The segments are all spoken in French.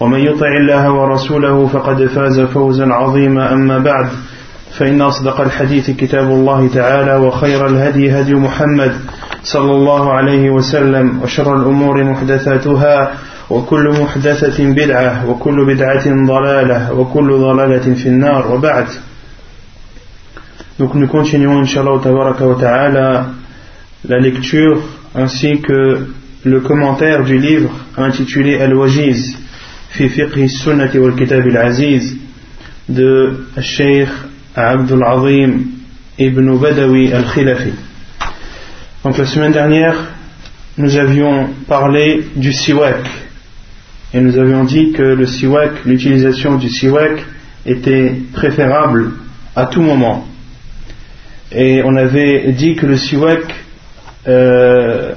ومن يطع الله ورسوله فقد فاز فوزا عظيما. أما بعد فإن أصدق الحديث كتاب الله تعالى وخير الهدي هدي محمد صلى الله عليه وسلم وشر الأمور محدثاتها وكل محدثة بدعة وكل بدعة ضلالة وكل ضلالة في النار. وبعد Donc nous continuons, Inch'Allah wa ta'ala, la lecture ainsi que le commentaire du livre intitulé Al-Wajiz. Fiqh sunnati wal kitab al-aziz de Sheikh Abdul Azim ibn Badawi al-Khilafi. Donc la semaine dernière, nous avions parlé du siwak et nous avions dit que le siwak, l'utilisation du siwak était préférable à tout moment et on avait dit que le siwak, euh,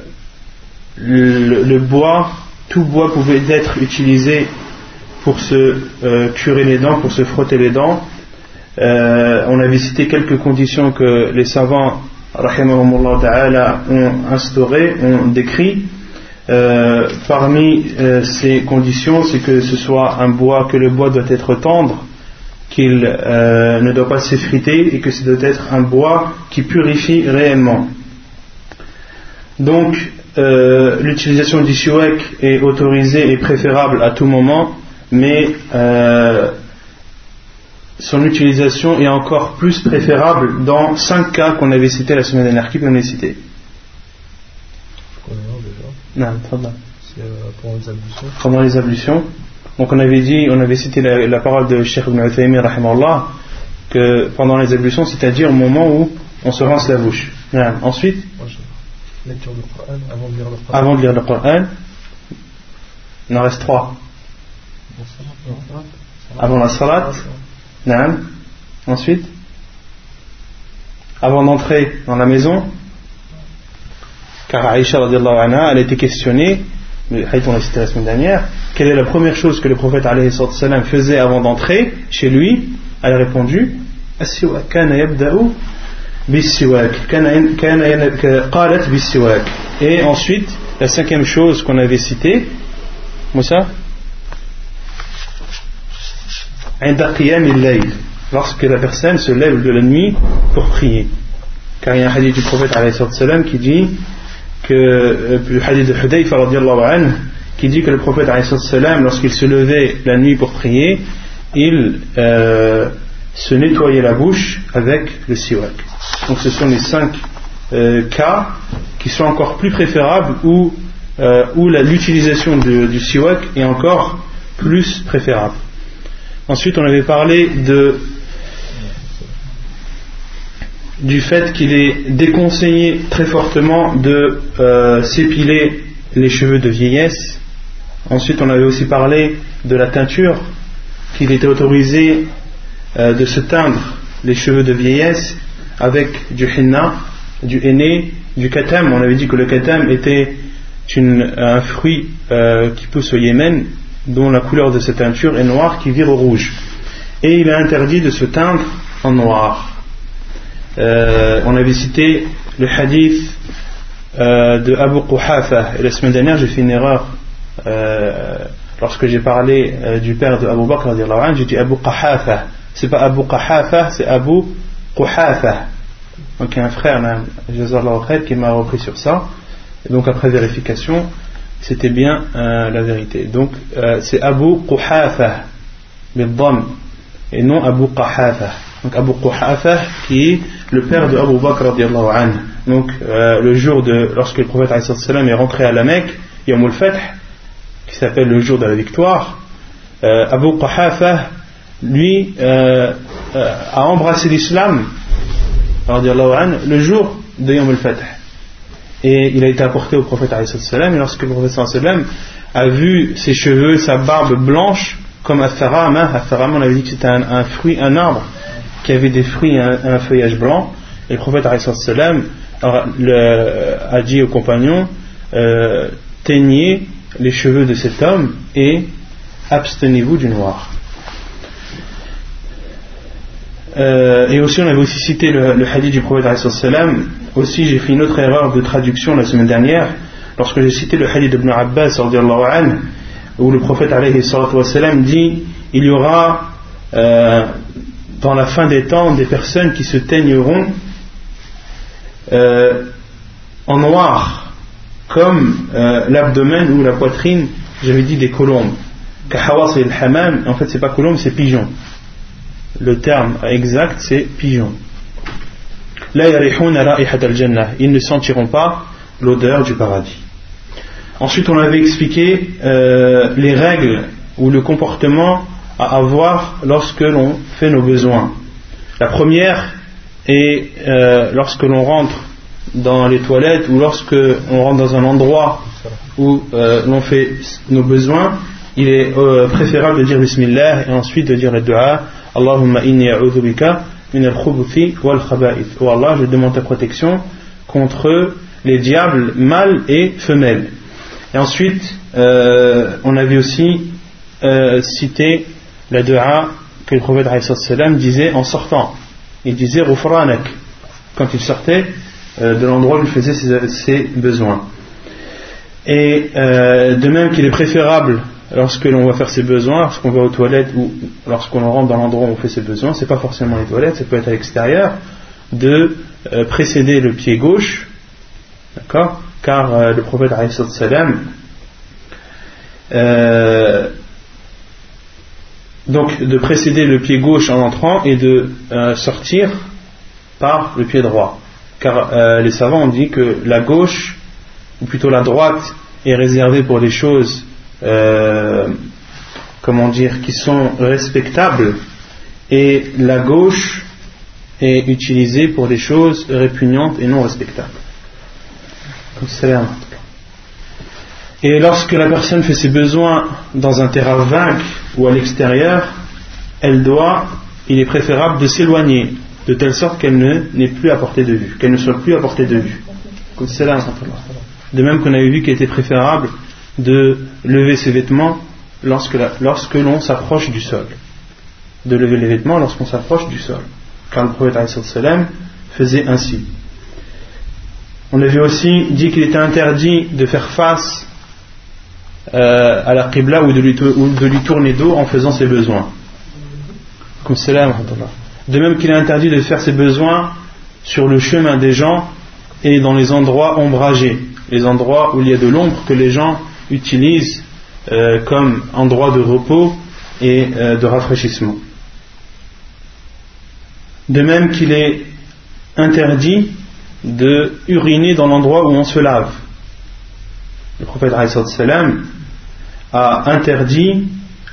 le, bois, tout bois pouvait être utilisé pour se euh, curer les dents, pour se frotter les dents. Euh, on avait cité quelques conditions que les savants ont instaurées, ont décrit. parmi ces conditions, c'est que ce soit un bois, que le bois doit être tendre, qu'il euh, ne doit pas s'effriter et que ce doit être un bois qui purifie réellement. Donc, euh, l'utilisation du siwak est autorisée et préférable à tout moment, mais euh, son utilisation est encore plus préférable dans cinq cas qu'on avait cités la semaine dernière. Qui peut les citer? Non, Pendant les ablutions. Donc on avait dit, on avait cité la, parole de Sheikh Ibn Uthaymin que pendant les ablutions, c'est-à-dire au moment où on se rince la bouche. Ensuite, avant de lire le Coran. il en reste trois. Avant la salat. Ensuite, avant d'entrer dans la maison, car Aïcha, elle a été questionnée hadith on l'a cité la semaine dernière, quelle est la première chose que le prophète salam faisait avant d'entrer chez lui? Elle a répondu Et ensuite, la cinquième chose qu'on avait citée, Moussa? Lorsque la personne se lève de la nuit pour prier. Car il y a un hadith du prophète qui dit que euh, le hadith de qui dit que le prophète lorsqu'il se levait la nuit pour prier, il euh, se nettoyait la bouche avec le siwak. Donc ce sont les cinq euh, cas qui sont encore plus préférables où, où l'utilisation du siwak est encore plus préférable. Ensuite, on avait parlé du fait qu'il est déconseillé très fortement de euh, s'épiler les cheveux de vieillesse. Ensuite, on avait aussi parlé de la teinture, qu'il était autorisé euh, de se teindre les cheveux de vieillesse avec du henna, du henné, du katam. On avait dit que le katam était un fruit euh, qui pousse au Yémen, dont la couleur de cette teinture est noire qui vire au rouge. Et il est interdit de se teindre en noir. Euh, on avait cité le hadith euh, de Abu Quhafa. Et la semaine dernière, j'ai fait une erreur. Euh, lorsque j'ai parlé du père de Abu Bakr, j'ai dit Abu Qahafa. C'est pas Abu Qahafa, c'est Abu Quhafa. Donc il y a un frère, qui m'a repris sur ça. Et donc après vérification, c'était bien la vérité. Donc c'est Abu Quhafa, et non Abu Qahafa. Donc Abu Quhafa qui est le père de Abu Bakr radiallahu anhu. donc euh, le jour de lorsque le prophète est rentré à la Mecque, Yom al qui s'appelle le jour de la victoire, euh, Abu Qahafa, lui, euh, a embrassé l'islam le jour de Yom al Et il a été apporté au prophète et lorsque le prophète a vu ses cheveux, sa barbe blanche, comme Atharam, Atharam on avait dit que c'était un, fruit, un arbre qui avait des fruits et un, feuillage blanc. Et le prophète a dit aux compagnons euh, teignez les cheveux de cet homme et abstenez-vous du noir. Euh, et aussi, on avait aussi cité le, hadith du prophète. Aussi, j'ai fait une autre erreur de traduction la semaine dernière, lorsque j'ai cité le hadith d'Ibn Abbas, où le prophète dit il y aura euh, dans la fin des temps des personnes qui se teigneront euh, en noir, comme l'abdomen ou la poitrine, j'avais dit des colombes. Kahawa c'est le hamam, en fait c'est pas colombe, c'est pigeon le terme exact c'est pigeon. Ils ne sentiront pas l'odeur du paradis. Ensuite, on avait expliqué euh, les règles ou le comportement à avoir lorsque l'on fait nos besoins. La première est euh, lorsque l'on rentre dans les toilettes ou lorsque l'on rentre dans un endroit où euh, l'on fait nos besoins, il est préférable de dire Bismillah et ensuite de dire le dua Allahumma inni bika Oh Allah, je demande ta protection contre les diables mâles et femelles. Et ensuite, euh, on avait aussi euh, cité la dua que le prophète disait en sortant. Il disait Rufranak quand il sortait euh, de l'endroit où il faisait ses besoins. Et de même qu'il est préférable lorsque l'on va faire ses besoins, lorsqu'on va aux toilettes ou lorsqu'on rentre dans l'endroit où on fait ses besoins, c'est pas forcément les toilettes, ça peut être à l'extérieur, de euh, précéder le pied gauche, d'accord? Car euh, le prophète salam euh, donc de précéder le pied gauche en entrant et de sortir par le pied droit. Car les savants ont dit que la gauche, ou plutôt la droite, est réservée pour les choses euh, comment dire, qui sont respectables et la gauche est utilisée pour des choses répugnantes et non respectables. Et lorsque la personne fait ses besoins dans un terrain vague ou à l'extérieur, elle doit, il est préférable de s'éloigner de telle sorte qu'elle ne n'est plus à portée de vue, qu'elle ne soit plus à portée de vue. De même qu'on avait vu qu'il était préférable de lever ses vêtements lorsque, l'on s'approche du sol. De lever les vêtements lorsqu'on s'approche du sol. Car le prophète faisait ainsi. On avait aussi dit qu'il était interdit de faire face euh, à la qibla ou de lui, de lui tourner dos en faisant ses besoins. De même qu'il est interdit de faire ses besoins sur le chemin des gens et dans les endroits ombragés, les endroits où il y a de l'ombre que les gens utilise euh, comme endroit de repos et euh, de rafraîchissement. De même qu'il est interdit de uriner dans l'endroit où on se lave. Le prophète a interdit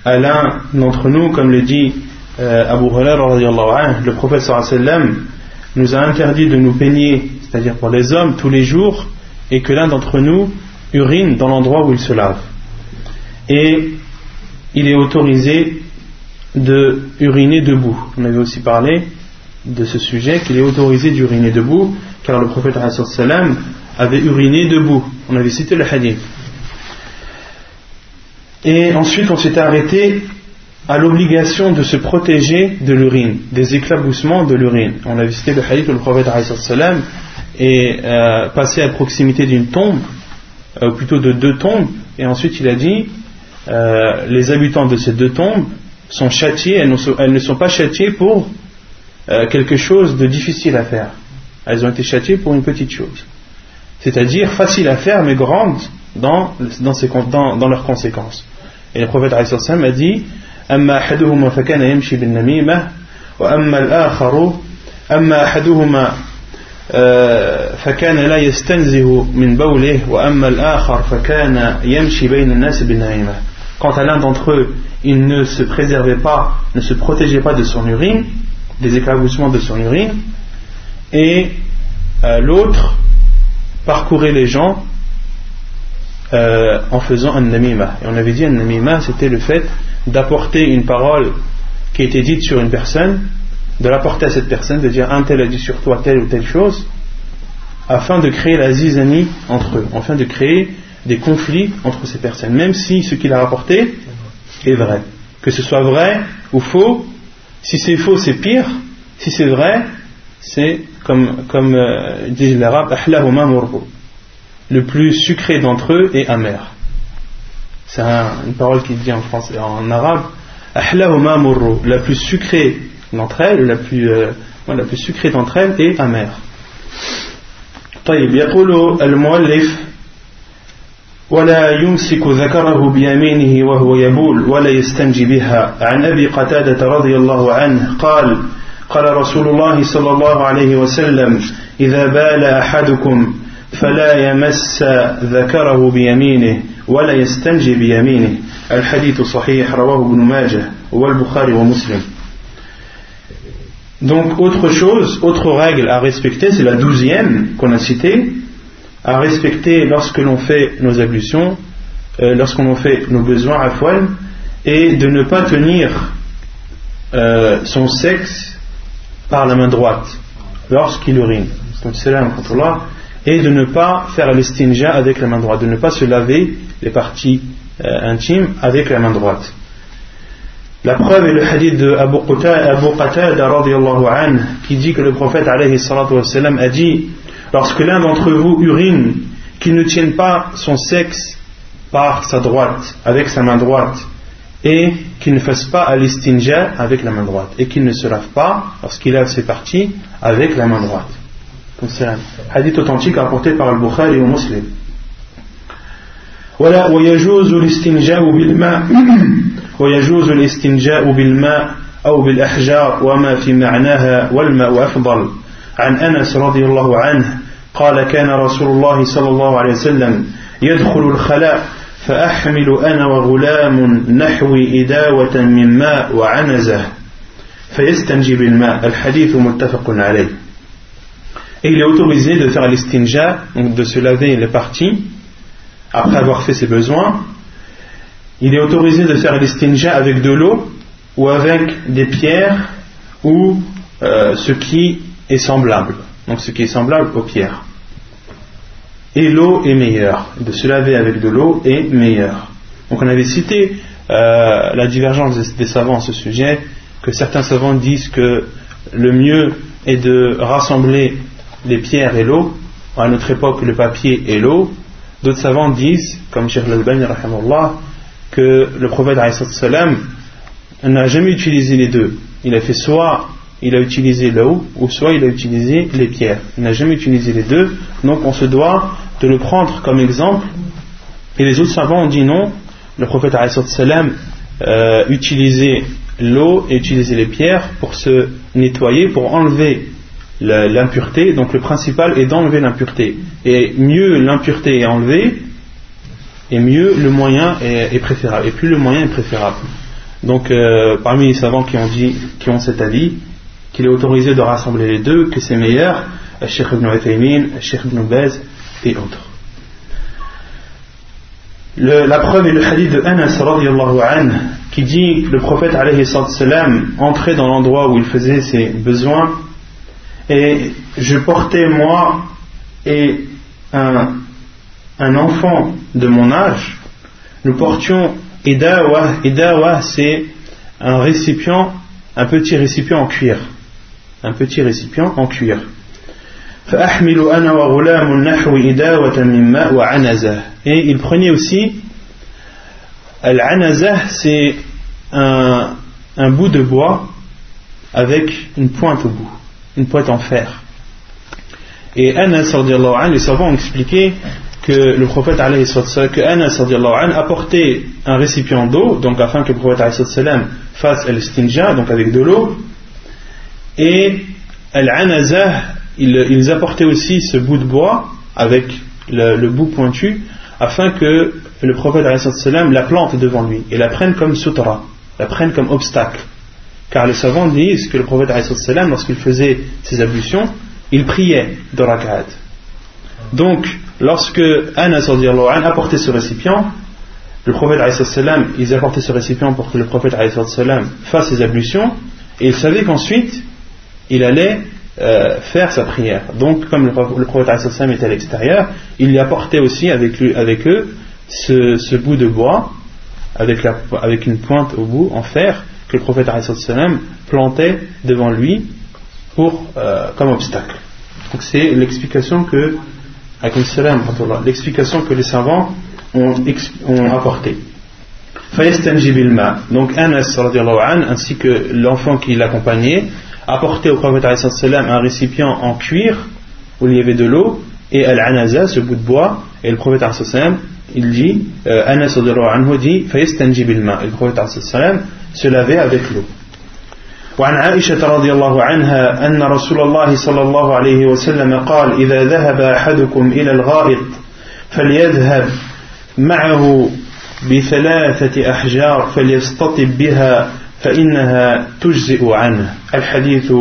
à l'un d'entre nous, comme le dit euh, Abu Hurairah, le prophète nous a interdit de nous peigner, c'est-à-dire pour les hommes, tous les jours, et que l'un d'entre nous urine dans l'endroit où il se lave. Et il est autorisé de uriner debout. On avait aussi parlé de ce sujet qu'il est autorisé d'uriner debout, car le prophète avait uriné debout. On avait cité le hadith. Et ensuite, on s'était arrêté à l'obligation de se protéger de l'urine, des éclaboussements de l'urine. On avait cité le hadith où le prophète est euh, passé à proximité d'une tombe ou plutôt de deux tombes, et ensuite il a dit euh, les habitants de ces deux tombes sont châtiés, elles ne sont, pas châtiées pour euh, quelque chose de difficile à faire. Elles ont été châtiées pour une petite chose. C'est-à-dire facile à faire, mais grande dans, dans, dans, leurs conséquences. Et le prophète a dit أما أحدهما فكان يمشي بالنميمة وأما الآخر أما أحدهما فكان لا يستنزه من بوله وأما الآخر فكان يمشي بين الناس بالنعيمة Quant à l'un d'entre eux, il ne se préservait pas, ne se protégeait pas de son urine, des éclaboussements de son urine, et euh, l'autre parcourait les gens euh, en faisant un namima. Et on avait dit un namima, c'était le fait d'apporter une parole qui était dite sur une personne, de l'apporter à cette personne, de dire un tel a dit sur toi telle ou telle chose, afin de créer la zizanie entre eux, afin de créer des conflits entre ces personnes, même si ce qu'il a rapporté est vrai. Que ce soit vrai ou faux, si c'est faux, c'est pire, si c'est vrai, c'est comme, comme euh, dit l'arabe, le plus sucré d'entre eux est amer. C'est une parole qui dit en français, en arabe, la plus sucrée d'entre elles, la plus, euh, la plus sucrée d'entre elles est amère. طيب يقول المؤلف ولا يمسك ذكره بيمينه وهو يبول ولا يستنجي بها عن ابي قتاده رضي الله عنه قال قال رسول الله صلى الله عليه وسلم اذا بال احدكم فلا يمس ذكره بيمينه ولا يستنجي بيمينه الحديث صحيح رواه ابن ماجه والبخاري ومسلم donc autre chose, autre règle à respecter, c'est la douzième qu'on a citée, à respecter lorsque l'on fait nos ablutions, euh, lorsqu'on fait nos besoins à poil, et de ne pas tenir euh, son sexe par la main droite lorsqu'il urine. Et de ne pas faire l'estinja avec la main droite, de ne pas se laver les parties euh, intimes avec la main droite. La preuve est le hadith de Abu Qatada qui dit que le prophète a dit lorsque l'un d'entre vous urine qu'il ne tienne pas son sexe par sa droite, avec sa main droite, et qu'il ne fasse pas à l'istinja avec la main droite, et qu'il ne se lave pas lorsqu'il lave ses parties avec la main droite. C'est un hadith authentique rapporté par le Bukhari ou Muslim. ويجوز الاستنجاء بالماء. ويجوز الاستنجاء بالماء أو بالأحجار وما في معناها والماء أفضل. عن أنس رضي الله عنه قال كان رسول الله صلى الله عليه وسلم يدخل الخلاء فأحمل أنا وغلام نحو إداوة من ماء وعنزة فيستنجي بالماء. الحديث متفق عليه. Et il est autorisé de faire l'istinja, donc de se laver les parties, après avoir fait ses besoins. Il est autorisé de faire l'istinja avec de l'eau ou avec des pierres ou euh, ce qui est semblable. Donc ce qui est semblable aux pierres. Et l'eau est meilleure. De se laver avec de l'eau est meilleur. Donc on avait cité euh, la divergence des savants à ce sujet, que certains savants disent que le mieux est de rassembler les pierres et l'eau. À notre époque, le papier et l'eau. D'autres savants disent, comme Sheikh Al-Bani, que le prophète n'a jamais utilisé les deux. Il a fait soit il a utilisé l'eau ou soit il a utilisé les pierres. Il n'a jamais utilisé les deux, donc on se doit de le prendre comme exemple. Et les autres savants ont dit non, le prophète euh, utilisait l'eau et utilisait les pierres pour se nettoyer, pour enlever l'impureté. Donc le principal est d'enlever l'impureté. Et mieux l'impureté est enlevée, et mieux le moyen est, préférable. Et plus le moyen est préférable. Donc euh, parmi les savants qui ont dit, qui ont cet avis, qu'il est autorisé de rassembler les deux, que c'est meilleur, Sheikh ibn Uthaymin, Sheikh ibn Baz et autres. la preuve est le hadith de Anas anhu, qui dit que le prophète alayhi entrait dans l'endroit où il faisait ses besoins et je portais moi et un, enfant de mon âge, nous portions Idawa. Idawa, c'est un récipient, un petit récipient en cuir un petit récipient en cuir. Et il prenait aussi Al-Anazah, c'est un, bout de bois avec une pointe au bout, une pointe en fer. Et Anas, les savants ont expliqué que le prophète que Anas apportait un récipient d'eau, donc afin que le prophète fasse al-stinja, donc avec de l'eau, et Al-Anazah ils, apportaient aussi ce bout de bois avec le, bout pointu afin que le prophète la plante devant lui et la prenne comme sutra, la prenne comme obstacle. Car les savants disent que le prophète lorsqu'il faisait ses ablutions, il priait de rak'at. Donc, lorsque Anas apportait ce récipient, le prophète ils apportaient ce récipient pour que le prophète fasse ses ablutions, et il savait qu'ensuite, il allait euh, faire sa prière. Donc, comme le, prophète était à l'extérieur, il y apportait aussi avec, lui, avec eux ce, bout de bois, avec une pointe au bout, en fer, que le prophète plantait devant lui pour, euh, comme obstacle. Donc, c'est l'explication que, l'explication que les savants ont, ont apportée. Donc Anas ainsi que l'enfant qui l'accompagnait apportait au prophète un récipient en cuir où il y avait de l'eau et al-anaza, ce bout de bois, et le prophète il dit, euh, Anas anhu dit, bilma. Et le prophète se lavait avec l'eau. وعن عائشة رضي الله عنها أن رسول الله صلى الله عليه وسلم قال إذا ذهب أحدكم إلى الغائط فليذهب معه بثلاثة أحجار فليستطب بها فإنها تجزئ عنه الحديث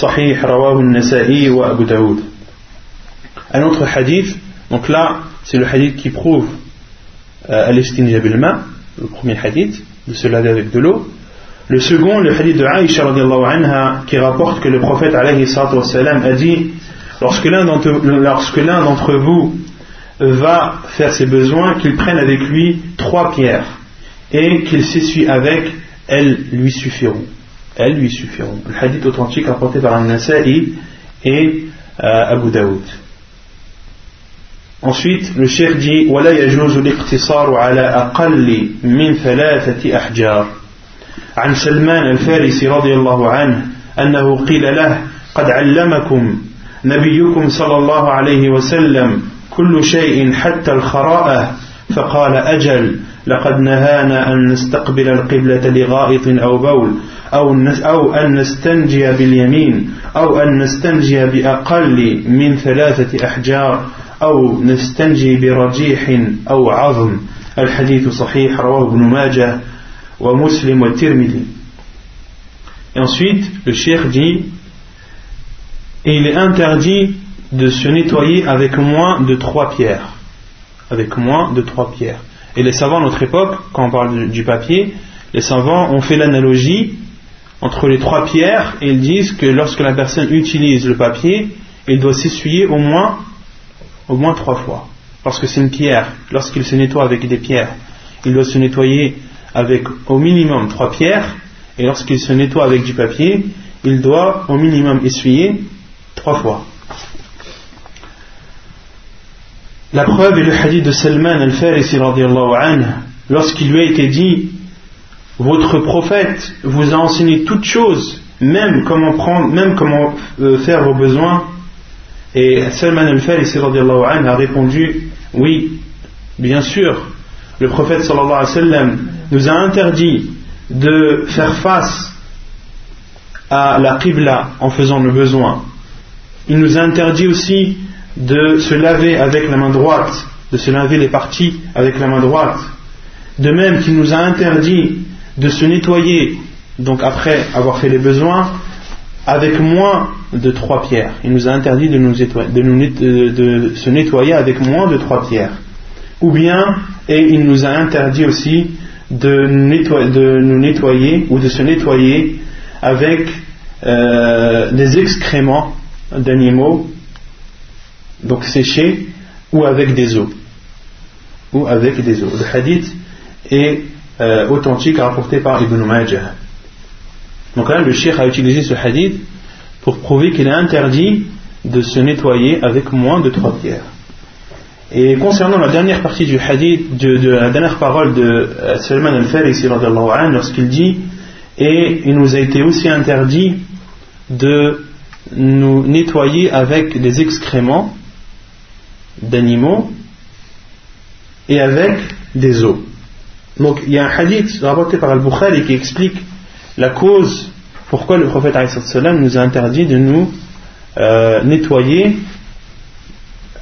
صحيح رواه النسائي وأبو داود Un autre hadith, donc là c'est le hadith qui prouve euh, al-istinja bilma, le premier hadith, de se laver avec de l'eau. Le second, le hadith de Aïcha anha, qui rapporte que le prophète a dit lorsque l'un d'entre vous va faire ses besoins, qu'il prenne avec lui trois pierres et qu'il s'essuie avec, elles lui suffiront. Elles lui suffiront. Le hadith authentique apporté par An-Nasa'i et euh, Abu Daoud. Ensuite, le cheikh dit ولا يجوز الاقتصار على أقل من ثلاثة أحجار. عن سلمان الفارسي رضي الله عنه أنه قيل له قد علمكم نبيكم صلى الله عليه وسلم كل شيء حتى الخراءة فقال أجل لقد نهانا أن نستقبل القبلة لغائط أو بول أو أو أن نستنجي باليمين أو أن نستنجي بأقل من ثلاثة أحجار. أو نستنجي برجيح أو عظم الحديث صحيح رواه ابن ماجه ومسلم والترمذي Et ensuite, le cheikh dit, et il est interdit de se nettoyer avec moins de trois pierres. Avec moins de trois pierres. Et les savants à notre époque, quand on parle du papier, les savants ont fait l'analogie entre les trois pierres et ils disent que lorsque la personne utilise le papier, il doit s'essuyer au moins, au moins trois fois. Parce que c'est une pierre, lorsqu'il se nettoie avec des pierres, il doit se nettoyer avec au minimum trois pierres, et lorsqu'il se nettoie avec du papier, il doit au minimum essuyer trois fois. La preuve est le hadith de Salman al-Farisi lorsqu'il lui a été dit Votre prophète vous a enseigné toutes choses, même comment prendre, même comment euh, faire vos besoins. Et Salman al-Farisi a répondu Oui, bien sûr, le prophète sallallahu nous a interdit de faire face à la qibla en faisant nos besoins. Il nous a interdit aussi de se laver avec la main droite, de se laver les parties avec la main droite. De même qu'il nous a interdit de se nettoyer, donc après avoir fait les besoins, avec moins de trois pierres. Il nous a interdit de, nous de, se nettoyer avec moins de trois pierres. Ou bien, et il nous a interdit aussi de, de nous nettoyer ou de se nettoyer avec euh, des excréments d'animaux donc séché ou avec des eaux ou avec des eaux le hadith est euh, authentique rapporté par Ibn Majah donc là le cheikh a utilisé ce hadith pour prouver qu'il est interdit de se nettoyer avec moins de trois pierres et concernant la dernière partie du hadith de, la dernière parole de euh, Salman al-Farisi lorsqu'il dit et il nous a été aussi interdit de nous nettoyer avec des excréments d'animaux et avec des eaux. Donc il y a un hadith rapporté par Al-Bukhari qui explique la cause pourquoi le prophète nous a interdit de nous euh, nettoyer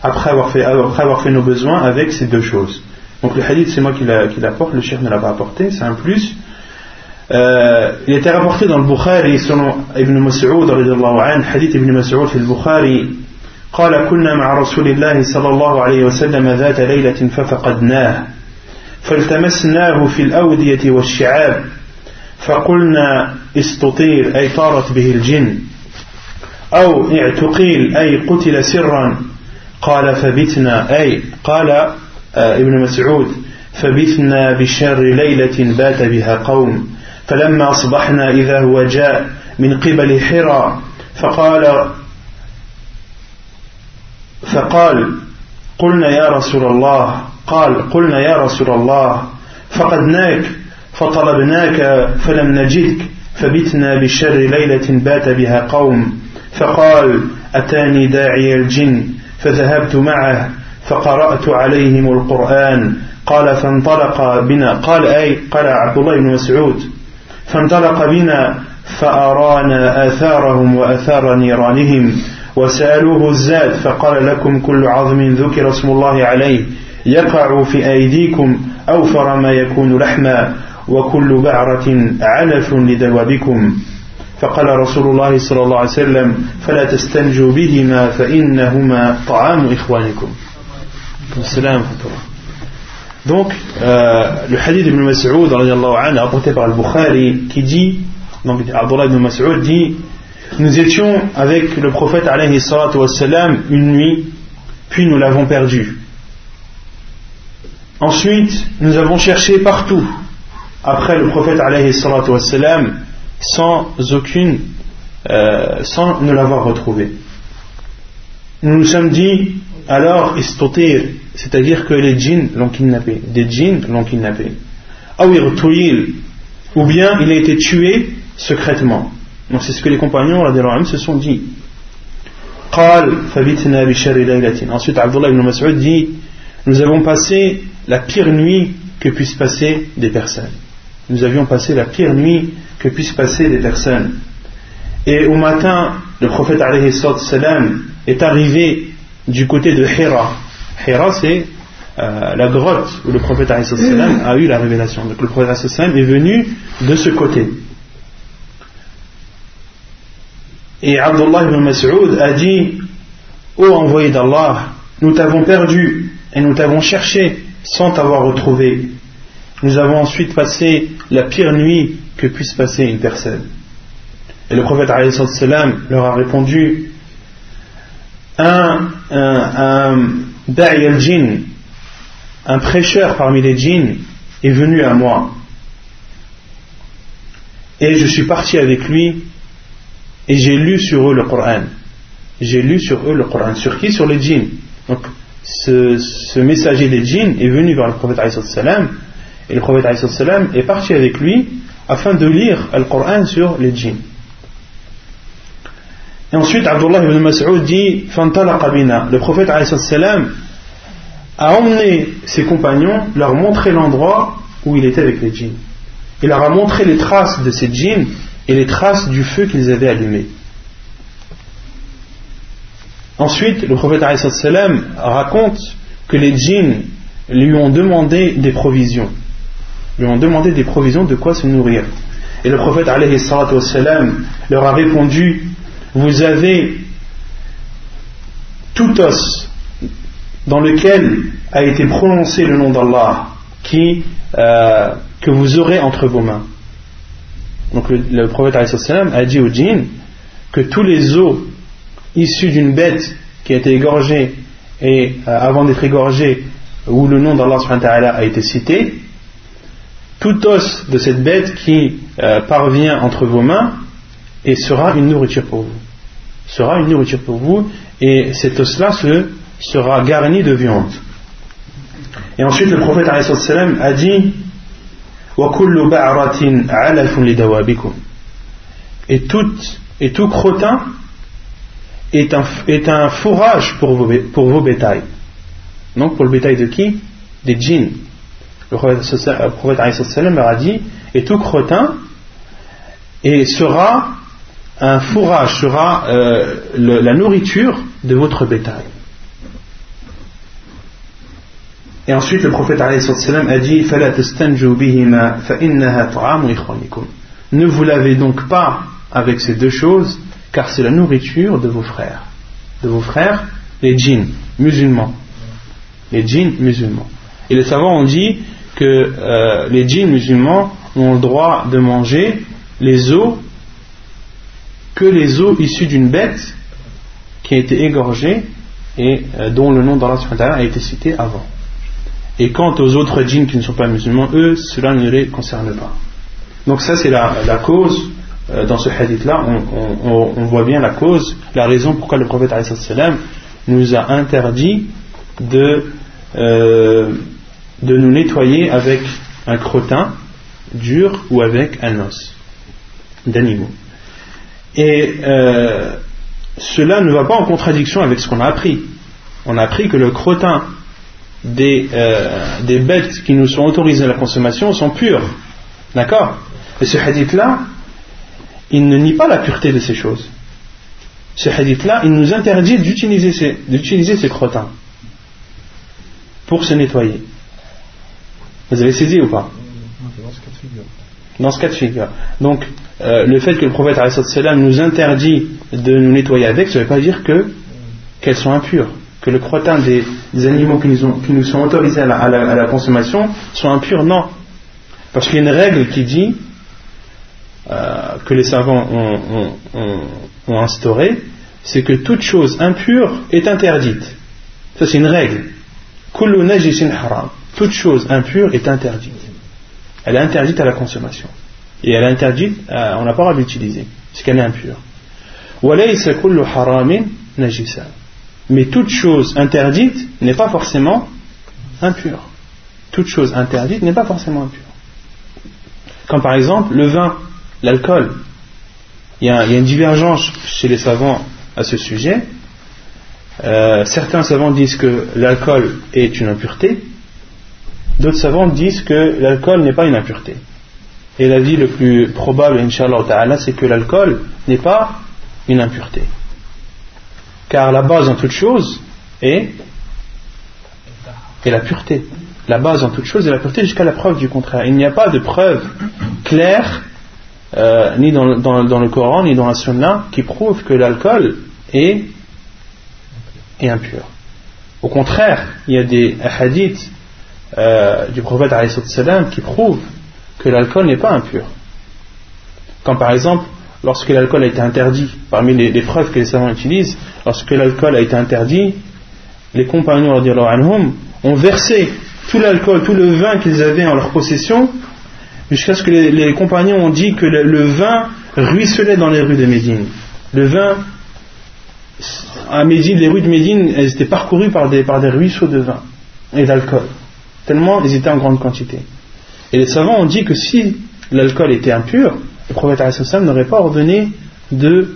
après avoir, fait, après avoir fait nos besoins avec ces deux choses. Donc le hadith, c'est moi qui l'apporte, le chef ne l'a pas apporté, c'est un plus. Euh, il était rapporté dans le Bukhari selon Ibn Mas'ud hadith Ibn Mas'ud في البخاري قال كنا مع رسول الله صلى الله عليه وسلم ذات ليلة ففقدناه فالتمسناه في الأودية والشعاب فقلنا استطير أي طارت به الجن. أو اعتقيل أي قتل سرا. قال فبتنا أي قال آه، ابن مسعود فبتنا بشر ليلة بات بها قوم. فلما أصبحنا إذا هو جاء من قبل حرى فقال فقال قلنا يا رسول الله قال قلنا يا رسول الله فقدناك فطلبناك فلم نجدك فبتنا بشر ليلة بات بها قوم. فقال أتاني داعي الجن فذهبت معه فقرأت عليهم القرآن. قال فانطلق بنا. قال أي قال عبد الله بن مسعود. فانطلق بنا فأرانا آثارهم وآثار نيرانهم وسألوه الزاد فقال لكم كل عظم ذكر اسم الله عليه يقع في أيديكم أوفر ما يكون لحما. وكل بعرة علف لدوابكم فقال رسول الله صلى الله عليه وسلم فلا تستنجوا بهما فإنهما طعام إخوانكم السلام Donc, euh, le hadith d'Ibn Mas'ud, rapporté par Al-Bukhari, qui dit, donc Abdullah ibn Mas'ud dit, nous étions avec le prophète alayhi salatu wassalam une nuit, puis nous l'avons perdu. Ensuite, nous avons cherché partout, après le prophète alayhi salatu wassalam, sans aucune, euh, sans ne l'avoir retrouvé. Nous nous sommes dit, alors, istotir, c'est-à-dire que les djinns l'ont kidnappé, des djinns l'ont kidnappé. Ou bien il a été tué secrètement. Donc c'est ce que les compagnons se sont dit. Ensuite, Abdullah ibn Mas'ud dit Nous avons passé la pire nuit que puissent passer des personnes. Nous avions passé la pire nuit que puissent passer des personnes. Et au matin, le prophète est arrivé du côté de Hira. Hira, c'est euh, la grotte où le prophète a eu la révélation. Donc le prophète est venu de ce côté. Et Abdullah ibn Mas'ud a dit Ô envoyé d'Allah, nous t'avons perdu et nous t'avons cherché sans t'avoir retrouvé. Nous avons ensuite passé la pire nuit que puisse passer une personne. Et le prophète leur a répondu Un, un, un un prêcheur parmi les djinns, est venu à moi. Et je suis parti avec lui et j'ai lu sur eux le Coran. J'ai lu sur eux le Coran. Sur qui? Sur les djinns. Donc, ce, messager des djinns est venu vers le prophète et le prophète est parti avec lui afin de lire le Coran sur les djinns. Et ensuite, Abdullah ibn Mas'ud dit Le prophète a emmené ses compagnons, leur montrer l'endroit où il était avec les djinns. Il leur a montré les traces de ces djinns et les traces du feu qu'ils avaient allumé. Ensuite, le prophète raconte que les djinns lui ont demandé des provisions. Lui ont demandé des provisions de quoi se nourrir. Et le prophète leur a répondu Vous avez tout os dans lequel a été prononcé le nom d'Allah euh, que vous aurez entre vos mains. Donc le, prophète a dit au djinn que tous les os issus d'une bête qui a été égorgée et euh, avant d'être égorgée où le nom d'Allah a été cité, tout os de cette bête qui euh, parvient entre vos mains et sera une nourriture pour vous. Sera une nourriture pour vous et cet os-là sera garni de viande. Et ensuite le prophète a dit et tout, et tout crottin est un, est fourrage pour vos, pour vos bétails. Donc pour le bétail de qui? Des djinns. Le prophète leur a dit et tout crottin et sera un fourrage sera euh, la nourriture de votre bétail. Et ensuite, le prophète a dit Ne vous lavez donc pas avec ces deux choses, car c'est la nourriture de vos frères. De vos frères, les djinns, musulmans. Les djinns musulmans. Et les savants ont dit que euh, les djinns musulmans ont le droit de manger les os que les os issus d'une bête qui a été égorgée et euh, dont le nom d'Allah a été cité avant. Et quant aux autres djinns qui ne sont pas musulmans, eux, cela ne les concerne pas. Donc ça c'est la, cause, euh, dans ce hadith-là, on, voit bien la cause, la raison pourquoi le prophète nous a interdit de, de nous nettoyer avec un crottin dur ou avec un os d'animaux. Et euh, cela ne va pas en contradiction avec ce qu'on a appris. On a appris que le crottin des, euh, bêtes qui nous sont autorisées à la consommation sont pures. D'accord? Et ce hadith-là, il ne nie pas la pureté de ces choses. Ce hadith-là, il nous interdit d'utiliser ces, ces crottins pour se nettoyer. Vous avez saisi ou pas Dans ce cas de figure. Donc, euh, le fait que le prophète nous interdit de nous nettoyer avec, ça ne veut pas dire que qu'elles sont impures, que le crottin des, animaux qui nous, qui nous, sont autorisés à la, consommation sont impurs. Non, parce qu'il y a une règle qui dit euh, que les savants ont, ont, instaurée, c'est que toute chose impure est interdite. Ça c'est une règle. Toute chose impure est interdite. Elle est interdite à la consommation. Et elle est interdite, euh, on n'a pas le droit d'utiliser, parce qu'elle est impure. Mais toute chose interdite n'est pas forcément impure. Toute chose interdite n'est pas forcément impure. Comme par exemple le vin, l'alcool. Il, y, a, une divergence chez les savants à ce sujet. Euh, certains savants disent que l'alcool est une impureté, d'autres savants disent que l'alcool n'est pas une impureté. Et l'avis le plus probable, Inch'Allah c'est que l'alcool n'est pas une impureté. Car la base en toute chose est, la pureté. La base en toute chose est la pureté jusqu'à la preuve du contraire. Il n'y a pas de preuve claire, euh, ni dans, le Coran, ni dans la Sunna, qui prouve que l'alcool est, est impur. Au contraire, il y a des hadiths euh, du prophète qui prouvent que l'alcool n'est pas impur. Comme par exemple, lorsque l'alcool a été interdit, parmi les, preuves que les savants utilisent, lorsque l'alcool a été interdit, les compagnons anhum, ont versé tout l'alcool, tout le vin qu'ils avaient en leur possession, jusqu'à ce que les, compagnons ont dit que le, vin ruisselait dans les rues de Médine. Le vin, à Médine, les rues de Médine, étaient parcourues par des ruisseaux de vin et d'alcool, tellement ils étaient en grande quantité. Et les savants ont dit que si l'alcool était impur, le prophète n'aurait pas ordonné de,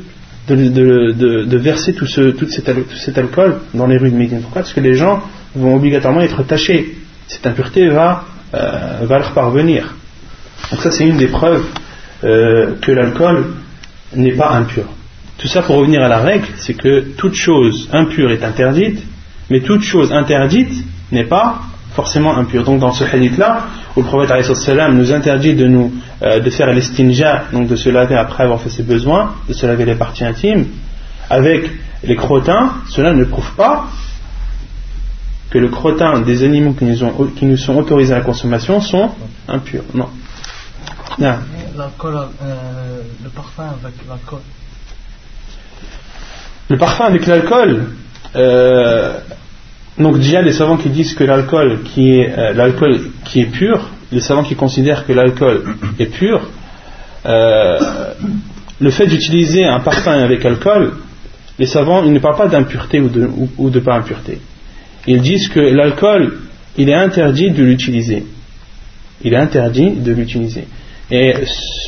de, verser tout, ce, tout, cet, alcool dans les rues de Médine. Pourquoi? Parce que les gens vont obligatoirement être tachés. Cette impureté va, euh, leur parvenir. Donc ça c'est une des preuves euh, que l'alcool n'est pas impur. Tout ça pour revenir à la règle, c'est que toute chose impure est interdite, mais toute chose interdite n'est pas forcément impur. Donc dans ce hadith-là, où le prophète nous interdit de, nous, euh, de faire l'estinja, donc de se laver après avoir fait ses besoins, de se laver les parties intimes, avec les crottins, cela ne prouve pas que le crottin des animaux qui nous, ont, qui nous sont autorisés à la consommation sont impurs. Non. L'alcool, euh, le parfum avec l'alcool. Le parfum avec l'alcool, euh, donc déjà les savants qui disent que l'alcool qui est euh, l'alcool qui est pur, les savants qui considèrent que l'alcool est pur, euh, le fait d'utiliser un parfum avec alcool, les savants ils ne parlent pas d'impureté ou de, ou, de pas impureté. Ils disent que l'alcool il est interdit de l'utiliser. Il est interdit de l'utiliser. Et